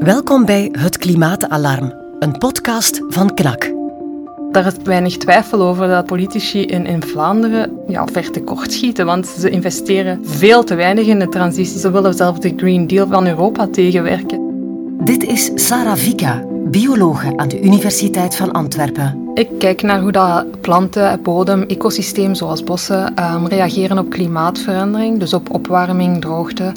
Welkom bij Het Klimaatalarm, een podcast van KNAK. Daar is weinig twijfel over dat politici in, in Vlaanderen ja, ver tekort schieten, want ze investeren veel te weinig in de transitie. Ze willen zelfs de Green Deal van Europa tegenwerken. Dit is Sarah Vika, biologe aan de Universiteit van Antwerpen. Ik kijk naar hoe dat planten, bodem, ecosysteem zoals bossen um, reageren op klimaatverandering, dus op opwarming, droogte.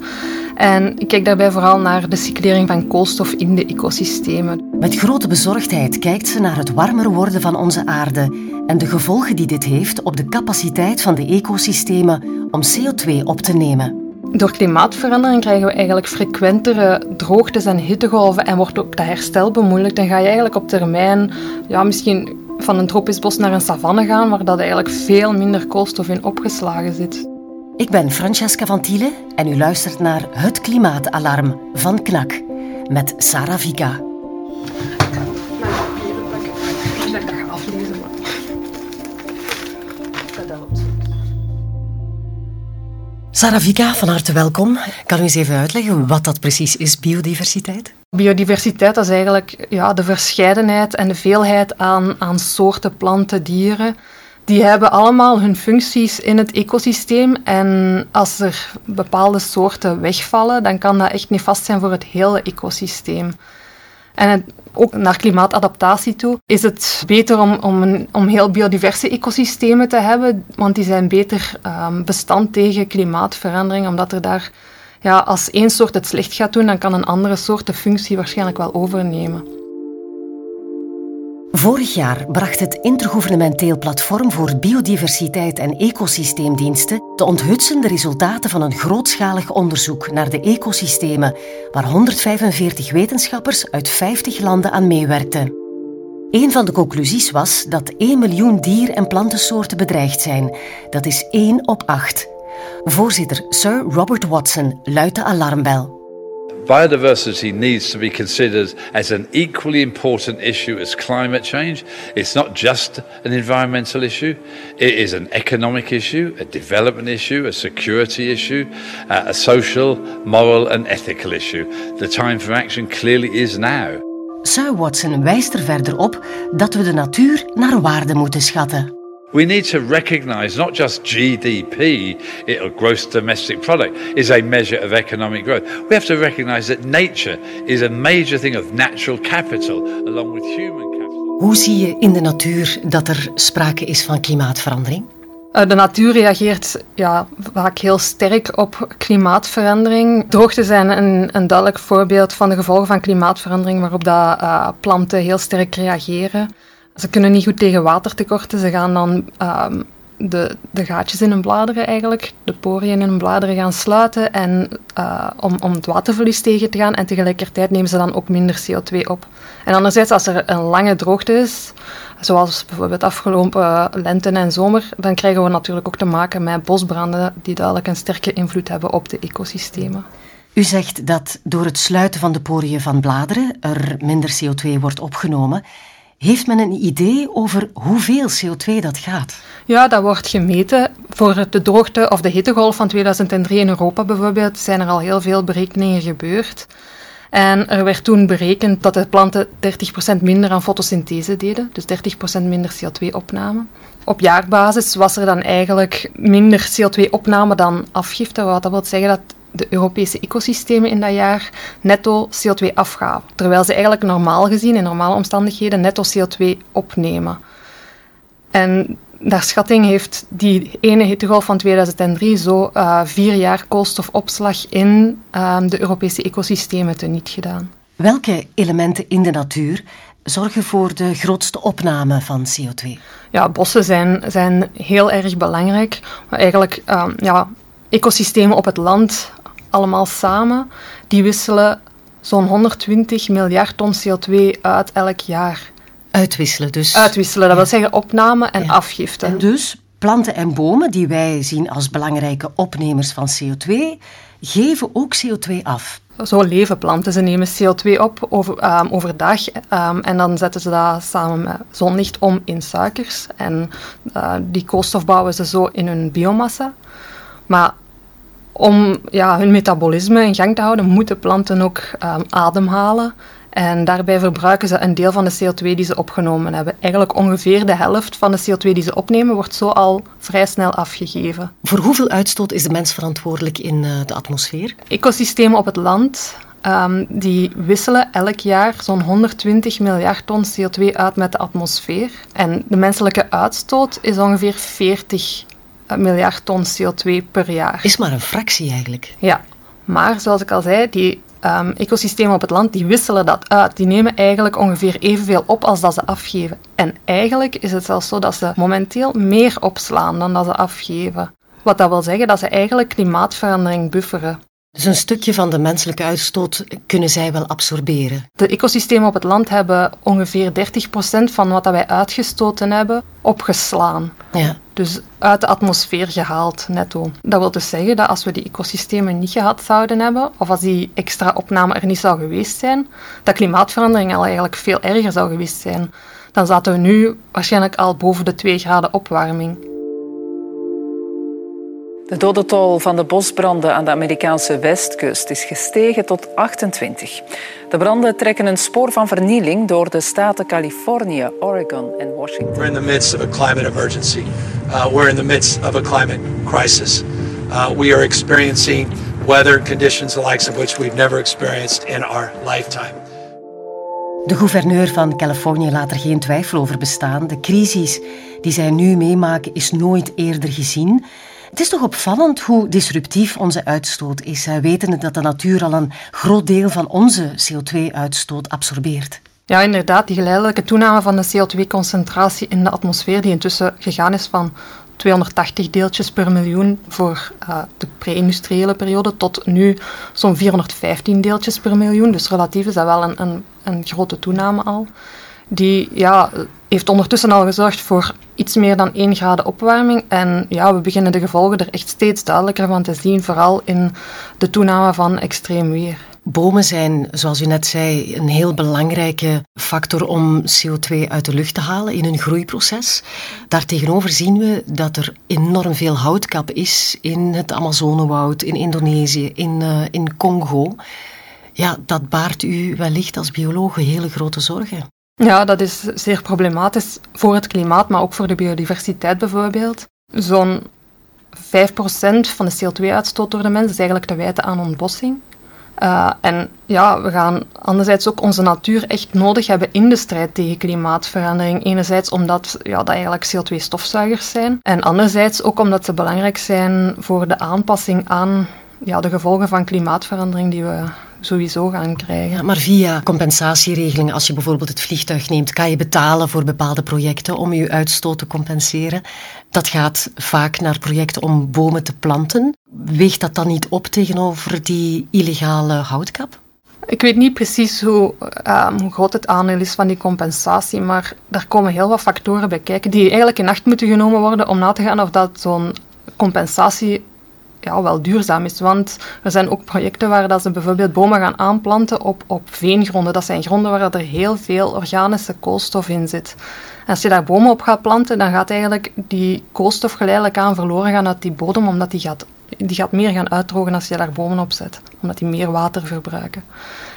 En ik kijk daarbij vooral naar de cyclering van koolstof in de ecosystemen. Met grote bezorgdheid kijkt ze naar het warmer worden van onze aarde en de gevolgen die dit heeft op de capaciteit van de ecosystemen om CO2 op te nemen. Door klimaatverandering krijgen we eigenlijk frequentere droogtes en hittegolven en wordt ook dat herstel bemoeilijkt. Dan ga je eigenlijk op termijn ja, misschien van een tropisch bos naar een savanne gaan, waar dat eigenlijk veel minder koolstof in opgeslagen zit. Ik ben Francesca van Tiele en u luistert naar Het Klimaatalarm van KNAK met Sarah Vika. Sarah Vika, van harte welkom. Kan u eens even uitleggen wat dat precies is, biodiversiteit? Biodiversiteit is eigenlijk ja, de verscheidenheid en de veelheid aan, aan soorten, planten, dieren die hebben allemaal hun functies in het ecosysteem. En als er bepaalde soorten wegvallen, dan kan dat echt niet vast zijn voor het hele ecosysteem. En ook naar klimaatadaptatie toe is het beter om, om, om heel biodiverse ecosystemen te hebben, want die zijn beter um, bestand tegen klimaatverandering, omdat er daar, ja, als één soort het slecht gaat doen, dan kan een andere soort de functie waarschijnlijk wel overnemen. Vorig jaar bracht het Intergouvernementeel Platform voor Biodiversiteit en Ecosysteemdiensten de onthutsende resultaten van een grootschalig onderzoek naar de ecosystemen, waar 145 wetenschappers uit 50 landen aan meewerkten. Een van de conclusies was dat 1 miljoen dier- en plantensoorten bedreigd zijn. Dat is 1 op 8. Voorzitter Sir Robert Watson luidt de alarmbel. biodiversity needs to be considered as an equally important issue as climate change. It's not just an environmental issue, it is an economic issue, a development issue, a security issue, uh, a social, moral, and ethical issue. The time for action clearly is now. Sir Watson wijst er verder op dat we de natuur naar waarde moeten schatten. We need to recognize not just GDP, or gross domestic product, is a measure of economic growth. We have to recognize that nature is a major thing of natural capital along with human capital. Hoe zie je in de natuur dat er sprake is van klimaatverandering? Eh, de natuur reageert ja, vaak heel sterk op klimaatverandering. Droogte zijn een, een duidelijk voorbeeld van de gevolgen van klimaatverandering, waarop dat, uh, planten heel sterk reageren. Ze kunnen niet goed tegen watertekorten. Ze gaan dan um, de, de gaatjes in hun bladeren eigenlijk, de poriën in hun bladeren gaan sluiten en, uh, om, om het waterverlies tegen te gaan. En tegelijkertijd nemen ze dan ook minder CO2 op. En anderzijds, als er een lange droogte is, zoals bijvoorbeeld afgelopen lente en zomer, dan krijgen we natuurlijk ook te maken met bosbranden die duidelijk een sterke invloed hebben op de ecosystemen. U zegt dat door het sluiten van de poriën van bladeren er minder CO2 wordt opgenomen. Heeft men een idee over hoeveel CO2 dat gaat? Ja, dat wordt gemeten. Voor de droogte of de hittegolf van 2003 in Europa bijvoorbeeld zijn er al heel veel berekeningen gebeurd. En er werd toen berekend dat de planten 30% minder aan fotosynthese deden, dus 30% minder CO2-opname. Op jaarbasis was er dan eigenlijk minder CO2-opname dan afgifte, wat dat wil zeggen dat de Europese ecosystemen in dat jaar netto CO2 afgaven. Terwijl ze eigenlijk normaal gezien, in normale omstandigheden, netto CO2 opnemen. En naar schatting heeft die ene hittegolf van 2003 zo uh, vier jaar koolstofopslag in uh, de Europese ecosystemen teniet gedaan. Welke elementen in de natuur zorgen voor de grootste opname van CO2? Ja, bossen zijn, zijn heel erg belangrijk. Maar eigenlijk, uh, ja, ecosystemen op het land allemaal samen, die wisselen zo'n 120 miljard ton CO2 uit elk jaar. Uitwisselen dus? Uitwisselen, dat wil zeggen opname en ja. afgifte. En dus planten en bomen, die wij zien als belangrijke opnemers van CO2, geven ook CO2 af. Zo leven planten. Ze nemen CO2 op over, um, overdag um, en dan zetten ze dat samen met zonlicht om in suikers. En uh, die koolstof bouwen ze zo in hun biomassa. Maar Om ja, hun metabolisme in gang te houden, moeten planten ook um, ademhalen. En daarbij verbruiken ze een deel van de CO2 die ze opgenomen hebben. Eigenlijk ongeveer de helft van de CO2 die ze opnemen, wordt zo al vrij snel afgegeven. Voor hoeveel uitstoot is de mens verantwoordelijk in uh, de atmosfeer? Ecosystemen op het land um, die wisselen elk jaar zo'n 120 miljard ton CO2 uit met de atmosfeer. En de menselijke uitstoot is ongeveer 40 miljard ton CO2 per jaar. Is maar een fractie eigenlijk. Ja, maar zoals ik al zei, die um, ecosystemen op het land die wisselen dat uit. Die nemen eigenlijk ongeveer evenveel op als dat ze afgeven. En eigenlijk is het zelfs zo dat ze momenteel meer opslaan dan dat ze afgeven. Wat dat wil zeggen dat ze eigenlijk klimaatverandering bufferen. Dus een stukje van de menselijke uitstoot kunnen zij wel absorberen. De ecosystemen op het land hebben ongeveer 30% van wat wij uitgestoten hebben opgeslaan. Ja. Dus uit de atmosfeer gehaald, netto. Dat wil dus zeggen dat als we die ecosystemen niet gehad zouden hebben, of als die extra opname er niet zou geweest zijn, dat klimaatverandering al eigenlijk veel erger zou geweest zijn. Dan zaten we nu waarschijnlijk al boven de 2 graden opwarming. De dodentol van de bosbranden aan de Amerikaanse westkust is gestegen tot 28. De branden trekken een spoor van vernieling door de staten Californië, Oregon en Washington. We're in the midst of a climate emergency. Uh, we're in the midst of a climate crisis. Uh, we are experiencing weather conditions the likes of which we've never experienced in our lifetime. De gouverneur van Californië laat er geen twijfel over bestaan. De crisis die zij nu meemaken is nooit eerder gezien. Het is toch opvallend hoe disruptief onze uitstoot is, wetende dat de natuur al een groot deel van onze CO2-uitstoot absorbeert. Ja, inderdaad, die geleidelijke toename van de CO2-concentratie in de atmosfeer, die intussen gegaan is van 280 deeltjes per miljoen voor uh, de pre-industriële periode tot nu zo'n 415 deeltjes per miljoen. Dus relatief is dat wel een, een, een grote toename al die ja, heeft ondertussen al gezorgd voor iets meer dan 1 graden opwarming. En ja, we beginnen de gevolgen er echt steeds duidelijker van te zien, vooral in de toename van extreem weer. Bomen zijn, zoals u net zei, een heel belangrijke factor om CO2 uit de lucht te halen in een groeiproces. Daartegenover zien we dat er enorm veel houtkap is in het Amazonewoud, in Indonesië, in, uh, in Congo. Ja, dat baart u wellicht als bioloog hele grote zorgen. Ja, dat is zeer problematisch voor het klimaat, maar ook voor de biodiversiteit bijvoorbeeld. Zo'n 5% van de CO2-uitstoot door de mens is eigenlijk te wijten aan ontbossing. Uh, en ja, we gaan anderzijds ook onze natuur echt nodig hebben in de strijd tegen klimaatverandering. Enerzijds omdat ja, dat eigenlijk CO2-stofzuigers zijn. En anderzijds ook omdat ze belangrijk zijn voor de aanpassing aan ja, de gevolgen van klimaatverandering die we sowieso gaan krijgen. maar via compensatieregelingen, als je bijvoorbeeld het vliegtuig neemt, kan je betalen voor bepaalde projecten om je uitstoot te compenseren. Dat gaat vaak naar projecten om bomen te planten. Weegt dat dan niet op tegenover die illegale houtkap? Ik weet niet precies hoe, um, hoe, groot het aandeel is van die compensatie, maar daar komen heel wat factoren bij kijken die eigenlijk in acht moeten genomen worden om na te gaan of dat zo'n compensatie ja, wel duurzaam is. Want er zijn ook projecten waar dat ze bijvoorbeeld bomen gaan aanplanten op, op veengronden. Dat zijn gronden waar er heel veel organische koolstof in zit. En als je daar bomen op gaat planten, dan gaat eigenlijk die koolstof geleidelijk aan verloren gaan uit die bodem, omdat die gaat, die gaat meer gaan uitdrogen als je daar bomen op zet. Omdat die meer water verbruiken.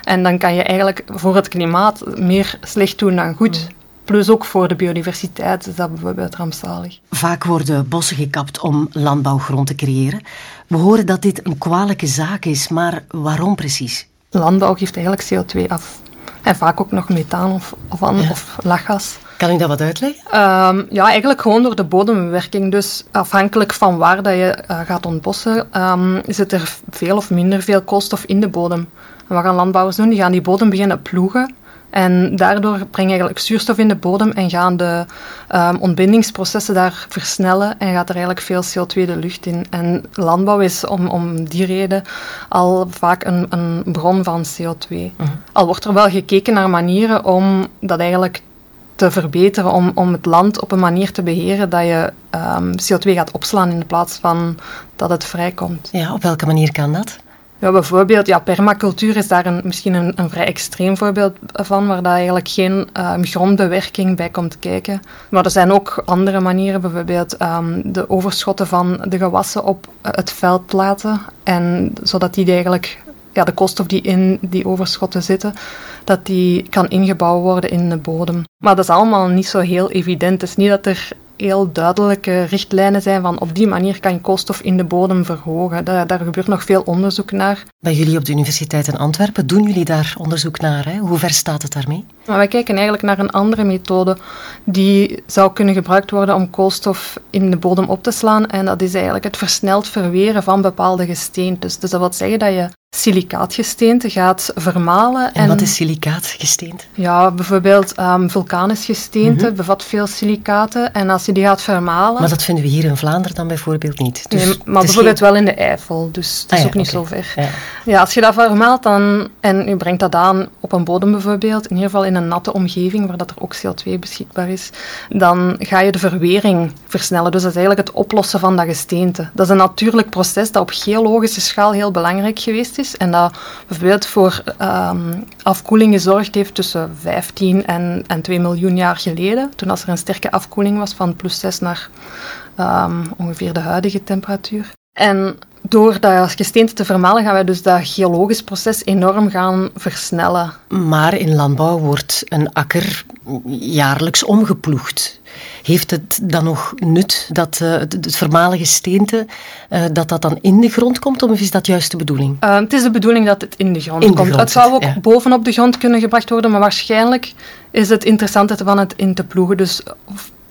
En dan kan je eigenlijk voor het klimaat meer slecht doen dan goed. Plus ook voor de biodiversiteit is dat bijvoorbeeld rampzalig. Vaak worden bossen gekapt om landbouwgrond te creëren. We horen dat dit een kwalijke zaak is, maar waarom precies? Landbouw geeft eigenlijk CO2 af. En vaak ook nog methaan of, of, of lachgas. Kan u dat wat uitleggen? Um, ja, eigenlijk gewoon door de bodembewerking. Dus afhankelijk van waar dat je uh, gaat ontbossen, um, zit er veel of minder veel koolstof in de bodem. En wat gaan landbouwers doen? Die gaan die bodem beginnen ploegen. En daardoor breng je eigenlijk zuurstof in de bodem en gaan de um, ontbindingsprocessen daar versnellen en gaat er eigenlijk veel CO2 de lucht in. En landbouw is om, om die reden al vaak een, een bron van CO2. Mhm. Al wordt er wel gekeken naar manieren om dat eigenlijk te verbeteren, om, om het land op een manier te beheren dat je um, CO2 gaat opslaan in plaats van dat het vrijkomt. Ja, op welke manier kan dat? Ja, bijvoorbeeld, ja, permacultuur is daar een, misschien een, een vrij extreem voorbeeld van, waar daar eigenlijk geen um, grondbewerking bij komt kijken. Maar er zijn ook andere manieren, bijvoorbeeld um, de overschotten van de gewassen op het veld laten, en zodat die eigenlijk, ja, de koolstof die in die overschotten zitten, dat die kan ingebouwd worden in de bodem. Maar dat is allemaal niet zo heel evident. Het is niet dat er heel duidelijke richtlijnen zijn van op die manier kan je koolstof in de bodem verhogen. Daar, daar gebeurt nog veel onderzoek naar. Bij jullie op de Universiteit in Antwerpen doen jullie daar onderzoek naar. Hè? Hoe ver staat het daarmee? Maar wij kijken eigenlijk naar een andere methode die zou kunnen gebruikt worden om koolstof in de bodem op te slaan. En dat is eigenlijk het versneld verweren van bepaalde gesteentes. Dus dat wil zeggen dat je silicaatgesteente gaat vermalen. En, wat is silicaatgesteente? Ja, bijvoorbeeld um, vulkanisch gesteente mhm. bevat veel silicaten. En als je die gaat vermalen... Maar dat vinden we hier in Vlaanderen dan bijvoorbeeld niet. Dus nee, maar bijvoorbeeld wel in de Eifel, dus dat is ah ook niet zo ver. Ja. ja. als je dat vermaalt dan, en je brengt dat aan op een bodem bijvoorbeeld, in ieder geval in een natte omgeving waar dat er ook CO2 beschikbaar is, dan ga je de verwering versnellen. Dus dat is eigenlijk het oplossen van dat gesteente. Dat is een natuurlijk proces dat op geologische schaal heel belangrijk geweest is en dat bijvoorbeeld voor um, afkoeling gezorgd heeft tussen 15 en, en 2 miljoen jaar geleden, toen als er een sterke afkoeling was van plus 6 naar um, ongeveer de huidige temperatuur. En door dat gesteente te vermalen gaan wij dus dat geologisch proces enorm gaan versnellen. Maar in landbouw wordt een akker jaarlijks omgeploegd. Heeft het dan nog nut dat uh, het vermalen gesteente uh, dat dat dan in de grond komt, of is dat juist de bedoeling? Uh, het is de bedoeling dat het in de grond komt. het zou ook bovenop de grond kunnen gebracht worden, maar waarschijnlijk is het interessante van het in te ploegen. Dus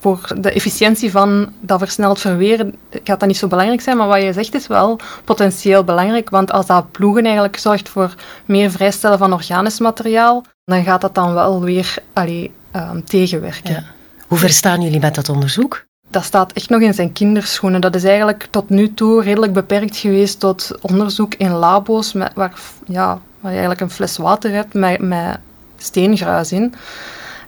voor de efficiëntie van dat versneld verweren gaat dat niet zo belangrijk zijn, maar wat je zegt is wel potentieel belangrijk, want als dat ploegen eigenlijk zorgt voor meer vrijstellen van organisch materiaal, dan gaat dat dan wel weer allee, um, tegenwerken. Ja. Hoe ver staan jullie met dat onderzoek? Dat staat echt nog in zijn kinderschoenen. Dat is eigenlijk tot nu toe redelijk beperkt geweest tot onderzoek in labo's met, waar, ja, waar je eigenlijk een fles water hebt met, met steengruis in.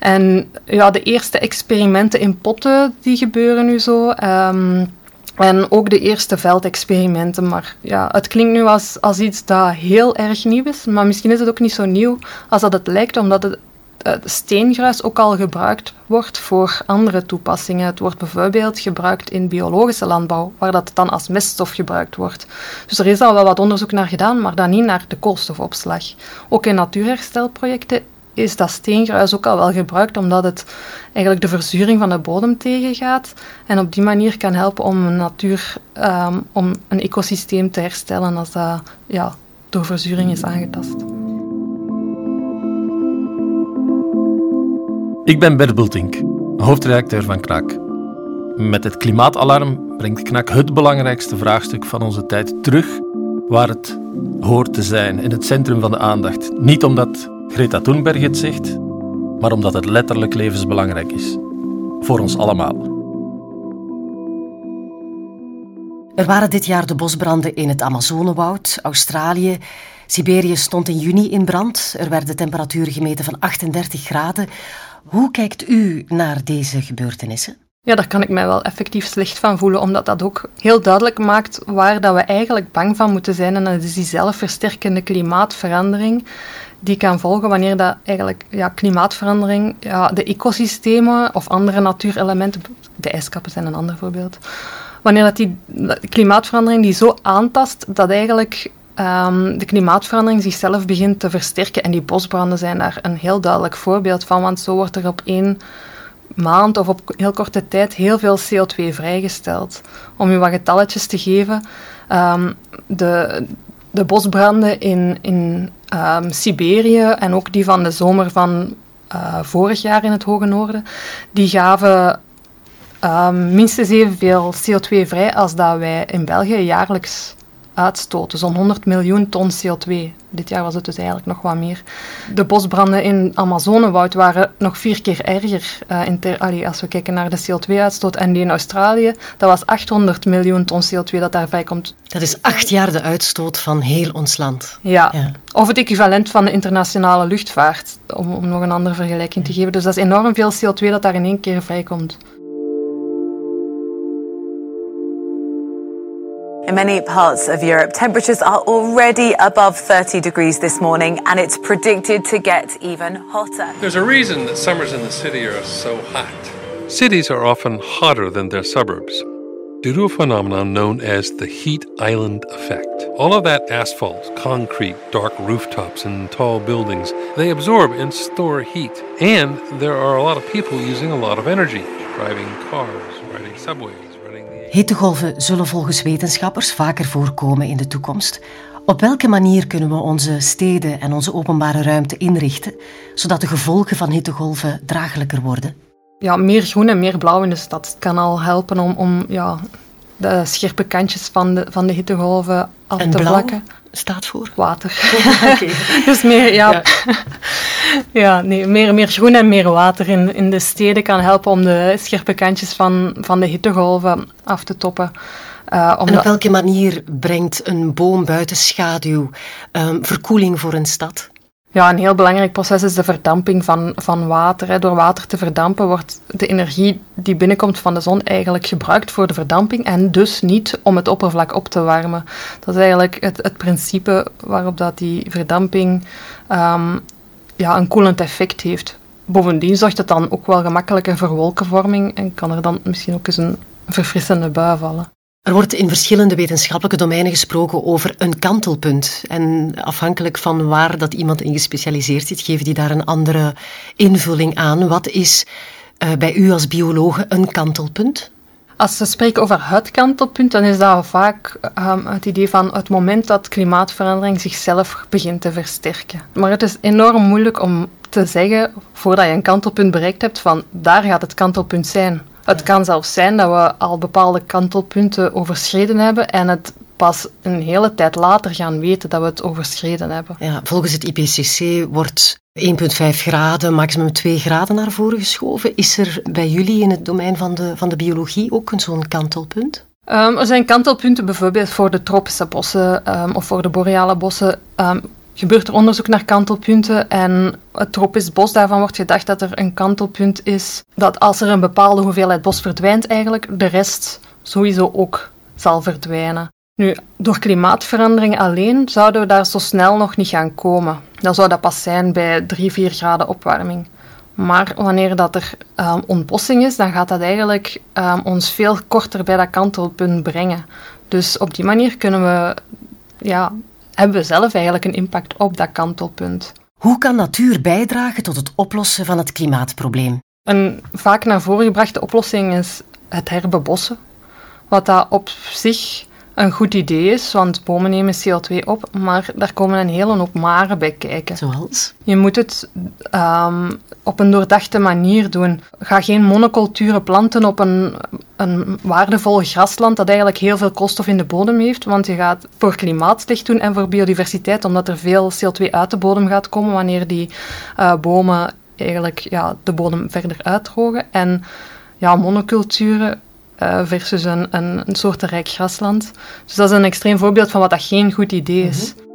En ja, de eerste experimenten in potten die gebeuren nu zo. Um, en ook de eerste veldexperimenten. Maar ja, het klinkt nu als, als iets dat heel erg nieuw is. Maar misschien is het ook niet zo nieuw als dat het lijkt, omdat het, het steengruis ook al gebruikt wordt voor andere toepassingen. Het wordt bijvoorbeeld gebruikt in biologische landbouw, waar dat dan als meststof gebruikt wordt. Dus er is al wel wat onderzoek naar gedaan, maar dan niet naar de koolstofopslag. Ook in natuurherstelprojecten is dat steengruis ook al wel gebruikt, omdat het eigenlijk de verzuring van de bodem tegengaat en op die manier kan helpen om een natuur, um, om een ecosysteem te herstellen als dat ja, door verzuring is aangetast. Ik ben Bert Bultink, hoofdredacteur van KNAK. Met het klimaatalarm brengt KNAK het belangrijkste vraagstuk van onze tijd terug waar het hoort te zijn, in het centrum van de aandacht. Niet omdat Greta Thunberg het zegt, maar omdat het letterlijk levensbelangrijk is. Voor ons allemaal. Er waren dit jaar de bosbranden in het Amazonewoud, Australië. Siberië stond in juni in brand. Er werden temperaturen gemeten van 38 graden. Hoe kijkt u naar deze gebeurtenissen? Ja, daar kan ik mij wel effectief slecht van voelen, omdat dat ook heel duidelijk maakt waar dat we eigenlijk bang van moeten zijn. En dat is die zelfversterkende klimaatverandering die kan volgen wanneer dat eigenlijk ja, klimaatverandering, ja, de ecosystemen of andere natuurelementen, de ijskappen zijn een ander voorbeeld, wanneer dat die klimaatverandering die zo aantast dat eigenlijk um, de klimaatverandering zichzelf begint te versterken. En die bosbranden zijn daar een heel duidelijk voorbeeld van, want zo wordt er op één maand of op heel korte tijd heel veel CO2 vrijgesteld. Om je wat getalletjes te geven, um, de, de bosbranden in, in um, Siberië en ook die van de zomer van uh, vorig jaar in het Hoge Noorden, die gaven um, minstens evenveel CO2 vrij als dat wij in België jaarlijks uitstoten. Zo'n 100 miljoen ton CO2. Dit jaar was het dus eigenlijk nog wat meer. De bosbranden in Amazonewoud waren nog vier keer erger. Uh, in ter, als we kijken naar de CO2-uitstoot. En die in Australië, dat was 800 miljoen ton CO2 dat daar komt. Dat is acht jaar de uitstoot van heel ons land. Ja. ja. Of het equivalent van de internationale luchtvaart, om, om nog een andere vergelijking te geven. Dus dat is enorm veel CO2 dat daar in één keer vrijkomt. In many parts of Europe, temperatures are already above 30 degrees this morning, and it's predicted to get even hotter. There's a reason that summers in the city are so hot. Cities are often hotter than their suburbs due to a phenomenon known as the heat island effect. All of that asphalt, concrete, dark rooftops, and tall buildings, they absorb and store heat. And there are a lot of people using a lot of energy, driving cars, riding subways. Hittegolven zullen volgens wetenschappers vaker voorkomen in de toekomst. Op welke manier kunnen we onze steden en onze openbare ruimte inrichten, zodat de gevolgen van hittegolven draaglijker worden? Ja, meer groen en meer blauw in de stad kan al helpen om, om ja, de scherpe kantjes van de, van de hittegolven af en te blauw vlakken. Staat voor? Water. dus meer, ja, ja. ja. nee, meer, meer groen en meer water in, in de steden kan helpen om de scherpe kantjes van, van de hittegolven af te toppen. Uh, en op welke manier brengt een boom buiten schaduw um, verkoeling voor een stad? Ja, een heel belangrijk proces is de verdamping van, van water. Door water te verdampen wordt de energie die binnenkomt van de zon eigenlijk gebruikt voor de verdamping en dus niet om het oppervlak op te warmen. Dat is eigenlijk het, het principe waarop dat die verdamping um, ja, een koelend effect heeft. Bovendien zorgt het dan ook wel gemakkelijker voor wolkenvorming en kan er dan misschien ook eens een verfrissende bui vallen. Er wordt in verschillende wetenschappelijke domeinen gesproken over een kantelpunt. En afhankelijk van waar dat iemand in gespecialiseerd zit, geven die daar een andere invulling aan. Wat is uh, bij u als biologe een kantelpunt? Als we spreken over het kantelpunt, dan is dat vaak um, het idee van het moment dat klimaatverandering zichzelf begint te versterken. Maar het is enorm moeilijk om te zeggen, voordat je een kantelpunt bereikt hebt, van daar gaat het kantelpunt zijn. Het kan zelfs zijn dat we al bepaalde kantelpunten overschreden hebben en het pas een hele tijd later gaan weten dat we het overschreden hebben. Ja, volgens het IPCC wordt 1,5 graden, maximum 2 graden naar voren geschoven. Is er bij jullie in het domein van de, van de biologie ook een zo'n kantelpunt? Um, er zijn kantelpunten bijvoorbeeld voor de tropische bossen um, of voor de boreale bossen. Um, gebeurt er onderzoek naar kantelpunten en het tropisch bos, daarvan wordt gedacht dat er een kantelpunt is, dat als er een bepaalde hoeveelheid bos verdwijnt eigenlijk, de rest sowieso ook zal verdwijnen. Nu, door klimaatverandering alleen zouden we daar zo snel nog niet gaan komen. Dan zou dat pas zijn bij 3, 4 graden opwarming. Maar wanneer dat er um, ontbossing is, dan gaat dat eigenlijk um, ons veel korter bij dat kantelpunt brengen. Dus op die manier kunnen we ja, hebben we zelf eigenlijk een impact op dat kantelpunt. Hoe kan natuur bijdragen tot het oplossen van het klimaatprobleem? Een vaak naar voren gebrachte oplossing is het herbebossen. Wat dat op zich een goed idee is, want bomen nemen CO2 op, maar daar komen een hele hoop maren bij kijken. Zoals? Je moet het um, op een doordachte manier doen. Ga geen monoculturen planten op een, een waardevol grasland dat eigenlijk heel veel koolstof in de bodem heeft, want je gaat voor klimaat slecht doen en voor biodiversiteit, omdat er veel CO2 uit de bodem gaat komen wanneer die uh, bomen eigenlijk ja, de bodem verder uitdrogen. En ja, monoculturen uh, versus een, een, een soort rijk grasland. Dus dat is een extreem voorbeeld van wat dat geen goed idee is. -hmm.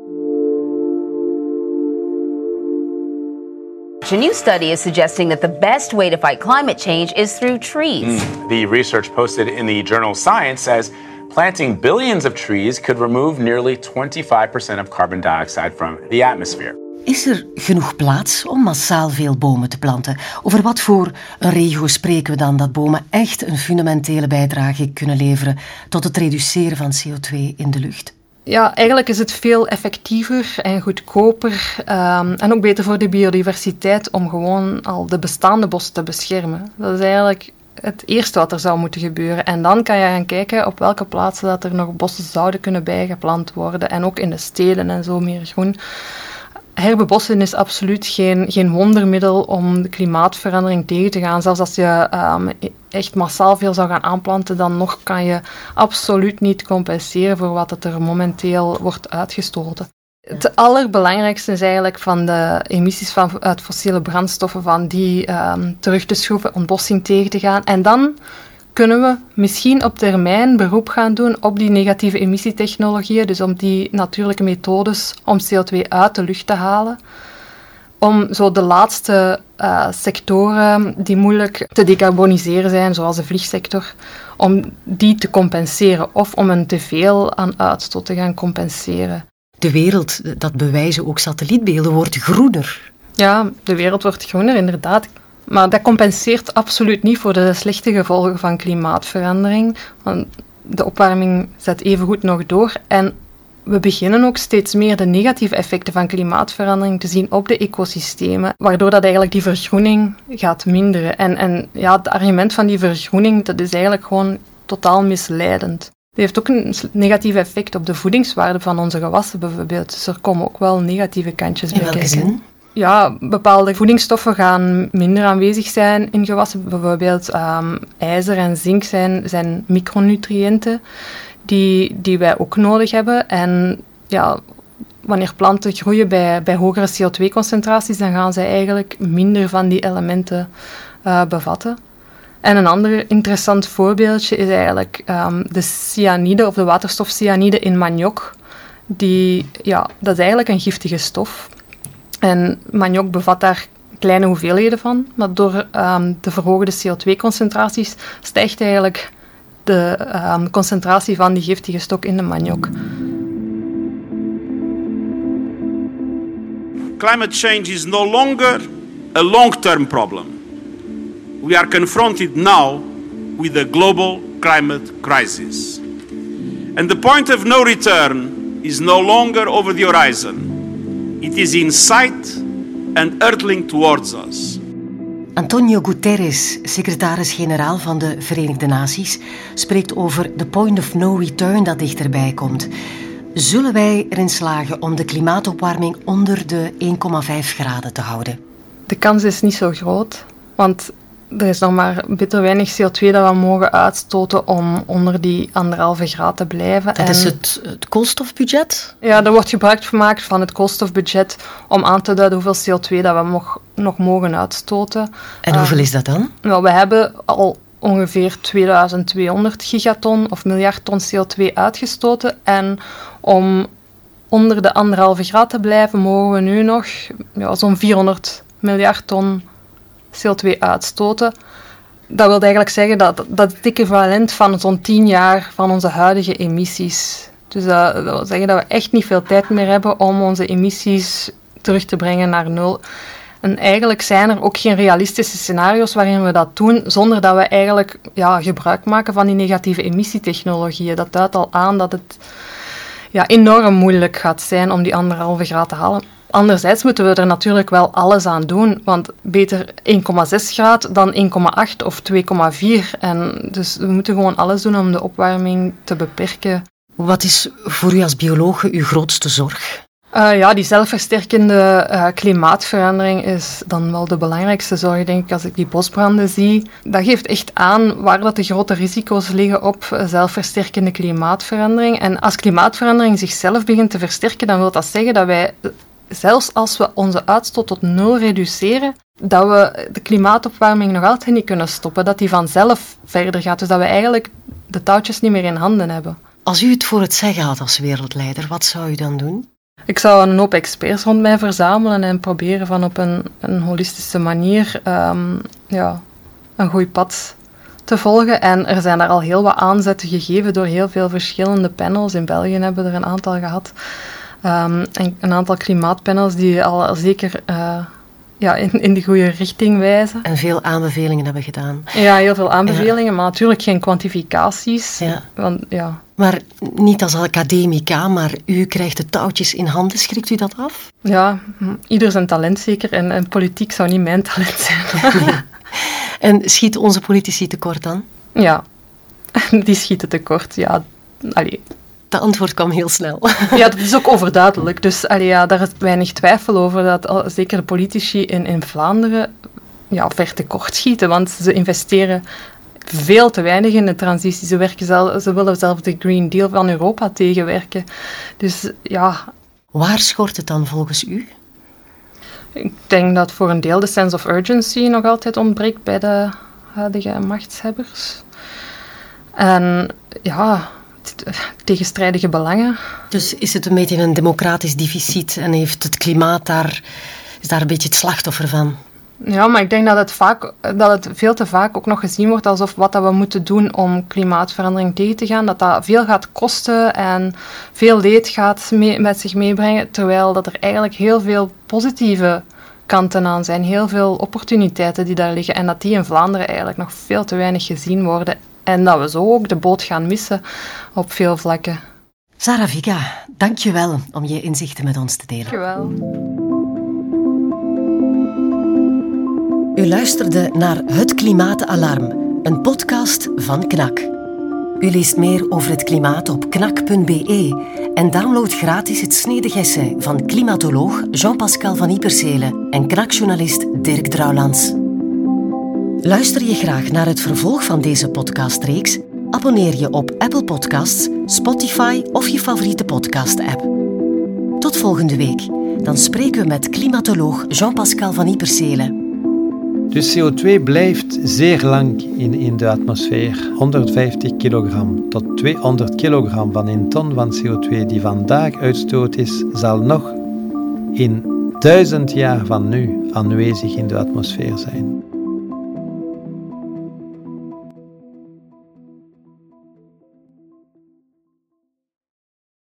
A new study is suggesting that the best way to fight climate change is through trees. Mm. The research posted in the journal Science says planting billions of trees could remove nearly 25% of carbon dioxide from the atmosphere. Is er genoeg plaats om massaal veel bomen te planten? Over wat voor een regio spreken we dan dat bomen echt een fundamentele bijdrage kunnen leveren tot het reduceren van CO2 in de lucht? Ja, eigenlijk is het veel effectiever en goedkoper um, en ook beter voor de biodiversiteit om gewoon al de bestaande bossen te beschermen. Dat is eigenlijk het eerste wat er zou moeten gebeuren. En dan kan je gaan kijken op welke plaatsen dat er nog bossen zouden kunnen bijgeplant worden. En ook in de steden en zo meer groen. Herbebossen is absoluut geen, geen wondermiddel om de klimaatverandering tegen te gaan. Zelfs als je um, echt massaal veel zou gaan aanplanten, dan nog kan je absoluut niet compenseren voor wat het er momenteel wordt uitgestoten. Het allerbelangrijkste is eigenlijk van de emissies van, uit fossiele brandstoffen, van die um, terug te schroeven, ontbossing tegen te gaan. En dan kunnen we misschien op termijn beroep gaan doen op die negatieve emissietechnologieën, dus om die natuurlijke methodes om CO2 uit de lucht te halen. om zo de laatste uh, sectoren die moeilijk te decarboniseren zijn, zoals de vliegsector, om die te compenseren of om een teveel aan uitstoot te gaan compenseren. De wereld, dat bewijzen ook satellietbeelden, wordt groener. Ja, de wereld wordt groener, inderdaad. Maar dat compenseert absoluut niet voor de slechte gevolgen van klimaatverandering. Want de opwarming zet evengoed nog door. En we beginnen ook steeds meer de negatieve effecten van klimaatverandering te zien op de ecosystemen, waardoor dat eigenlijk die vergroening gaat minderen. En, en ja, het argument van die vergroening, dat is eigenlijk gewoon totaal misleidend. Het heeft ook een negatief effect op de voedingswaarde van onze gewassen bijvoorbeeld. Dus er komen ook wel negatieve kantjes bij kijken. Ja, bepaalde voedingsstoffen gaan minder aanwezig zijn in gewassen. Bijvoorbeeld um, ijzer en zink zijn, zijn micronutriënten die, die wij ook nodig hebben. En ja, wanneer planten groeien bij, bij hogere CO2-concentraties, dan gaan zij eigenlijk minder van die elementen uh, bevatten. En een ander interessant voorbeeldje is eigenlijk um, de cyanide of de waterstofcyanide in maniok. Die, ja, dat is eigenlijk een giftige stof. En maniok bevat daar kleine hoeveelheden van, maar door um, de verhoogde CO2-concentraties stijgt eigenlijk de um, concentratie van die giftige stok in de maniok. Climate change is no longer a long-term problem. We are confronted now with a global climate crisis. And the point of no return is no longer over the horizon. It is in sight and hurtling towards us. Antonio Guterres, secretaris-generaal van de Verenigde Naties, spreekt over de point of no return dat dichterbij komt. Zullen wij erin slagen om de klimaatopwarming onder de 1,5 graden te houden? De kans is niet zo groot, want er is nog maar bitter weinig CO2 dat we mogen uitstoten om onder die anderhalve graad te blijven. Dat is het, het, koolstofbudget? Ja, er wordt gebruik gemaakt van het koolstofbudget om aan te duiden hoeveel CO2 dat we nog, nog mogen uitstoten. En hoeveel is dat dan? Nou, we hebben al ongeveer 2200 gigaton of miljard ton CO2 uitgestoten. En om onder de anderhalve graad te blijven, mogen we nu nog ja, zo'n 400 miljard ton CO2 uitstoten. Dat wil eigenlijk zeggen dat dat het equivalent van zo'n 10 jaar van onze huidige emissies. Dus dat, dat wil zeggen dat we echt niet veel tijd meer hebben om onze emissies terug te brengen naar nul. En eigenlijk zijn er ook geen realistische scenario's waarin we dat doen, zonder dat we eigenlijk ja, gebruik maken van die negatieve emissietechnologieën. Dat duidt al aan dat het ja, enorm moeilijk gaat zijn om die anderhalve graad te halen. Anderzijds moeten we er natuurlijk wel alles aan doen, want beter 1,6 graad dan 1,8 of 2,4. En dus we moeten gewoon alles doen om de opwarming te beperken. Wat is voor u als bioloog uw grootste zorg? Uh, ja, die zelfversterkende uh, klimaatverandering is dan wel de belangrijkste zorg, denk ik, als ik die bosbranden zie. Dat geeft echt aan waar dat de grote risico's liggen op zelfversterkende klimaatverandering. En als klimaatverandering zichzelf begint te versterken, dan wil dat zeggen dat wij zelfs als we onze uitstoot tot nul reduceren, dat we de klimaatopwarming nog altijd niet kunnen stoppen, dat die vanzelf verder gaat. Dus dat we eigenlijk de touwtjes niet meer in handen hebben. Als u het voor het zeggen had als wereldleider, wat zou u dan doen? Ik zou een hoop experts rond mij verzamelen en proberen van op een, een holistische manier um, ja, een goed pad te volgen. En er zijn daar al heel wat aanzetten gegeven door heel veel verschillende panels. In België hebben we er een aantal gehad. Um, en een aantal klimaatpanels die al zeker uh, ja, in, in de goede richting wijzen. En veel aanbevelingen hebben gedaan. Ja, heel veel aanbevelingen, maar natuurlijk geen kwantificaties. Ja. Want, ja. Maar niet als academica, maar u krijgt de touwtjes in handen. Schrikt u dat af? Ja, ieder zijn talent zeker. En, en politiek zou niet mijn talent zijn. En schieten onze politici tekort dan? Ja, die schieten tekort. Ja, allee, dat antwoord kwam heel snel. Ja, dat is ook overduidelijk. Dus allee, ja, daar is weinig twijfel over dat zeker de politici in, in Vlaanderen ja, ver tekort schieten. Want ze investeren veel te weinig in de transitie. Ze, werken zelf, ze willen zelf de Green Deal van Europa tegenwerken. Dus ja... Waar schort het dan volgens u? Ik denk dat voor een deel de sense of urgency nog altijd ontbreekt bij de huidige machtshebbers. En ja, tegenstrijdige belangen. Dus is het een beetje een democratisch deficit en heeft het klimaat daar is daar een beetje het slachtoffer van. Ja, maar ik denk dat het, vaak, dat het veel te vaak ook nog gezien wordt alsof wat dat we moeten doen om klimaatverandering tegen te gaan, dat dat veel gaat kosten en veel leed gaat met zich meebrengen, terwijl dat er eigenlijk heel veel positieve kanten aan zijn, heel veel opportuniteiten die daar liggen en dat die in Vlaanderen eigenlijk nog veel te weinig gezien worden en dat we zo ook de boot gaan missen op veel vlakken. Sarah Vika, dank je wel om je inzichten met ons te delen. Dank je wel. U luisterde naar Het Klimaatalarm, een podcast van KNAK. U leest meer over het klimaat op knak.be en download gratis het snedig essay van klimatoloog Jean-Pascal van Ipersele en knakjournalist Dirk Drouwlands. Luister je graag naar het vervolg van deze podcastreeks? Abonneer je op Apple Podcasts, Spotify of je favoriete podcast-app. Tot volgende week. Dan spreken we met klimatoloog Jean-Pascal van Ipersele. Dus CO2 blijft zeer lang in, in de atmosfeer. 150 kilogram tot 200 kilogram van een ton van CO2 die vandaag uitstoot is, zal nog in duizend jaar van nu aanwezig in de atmosfeer zijn.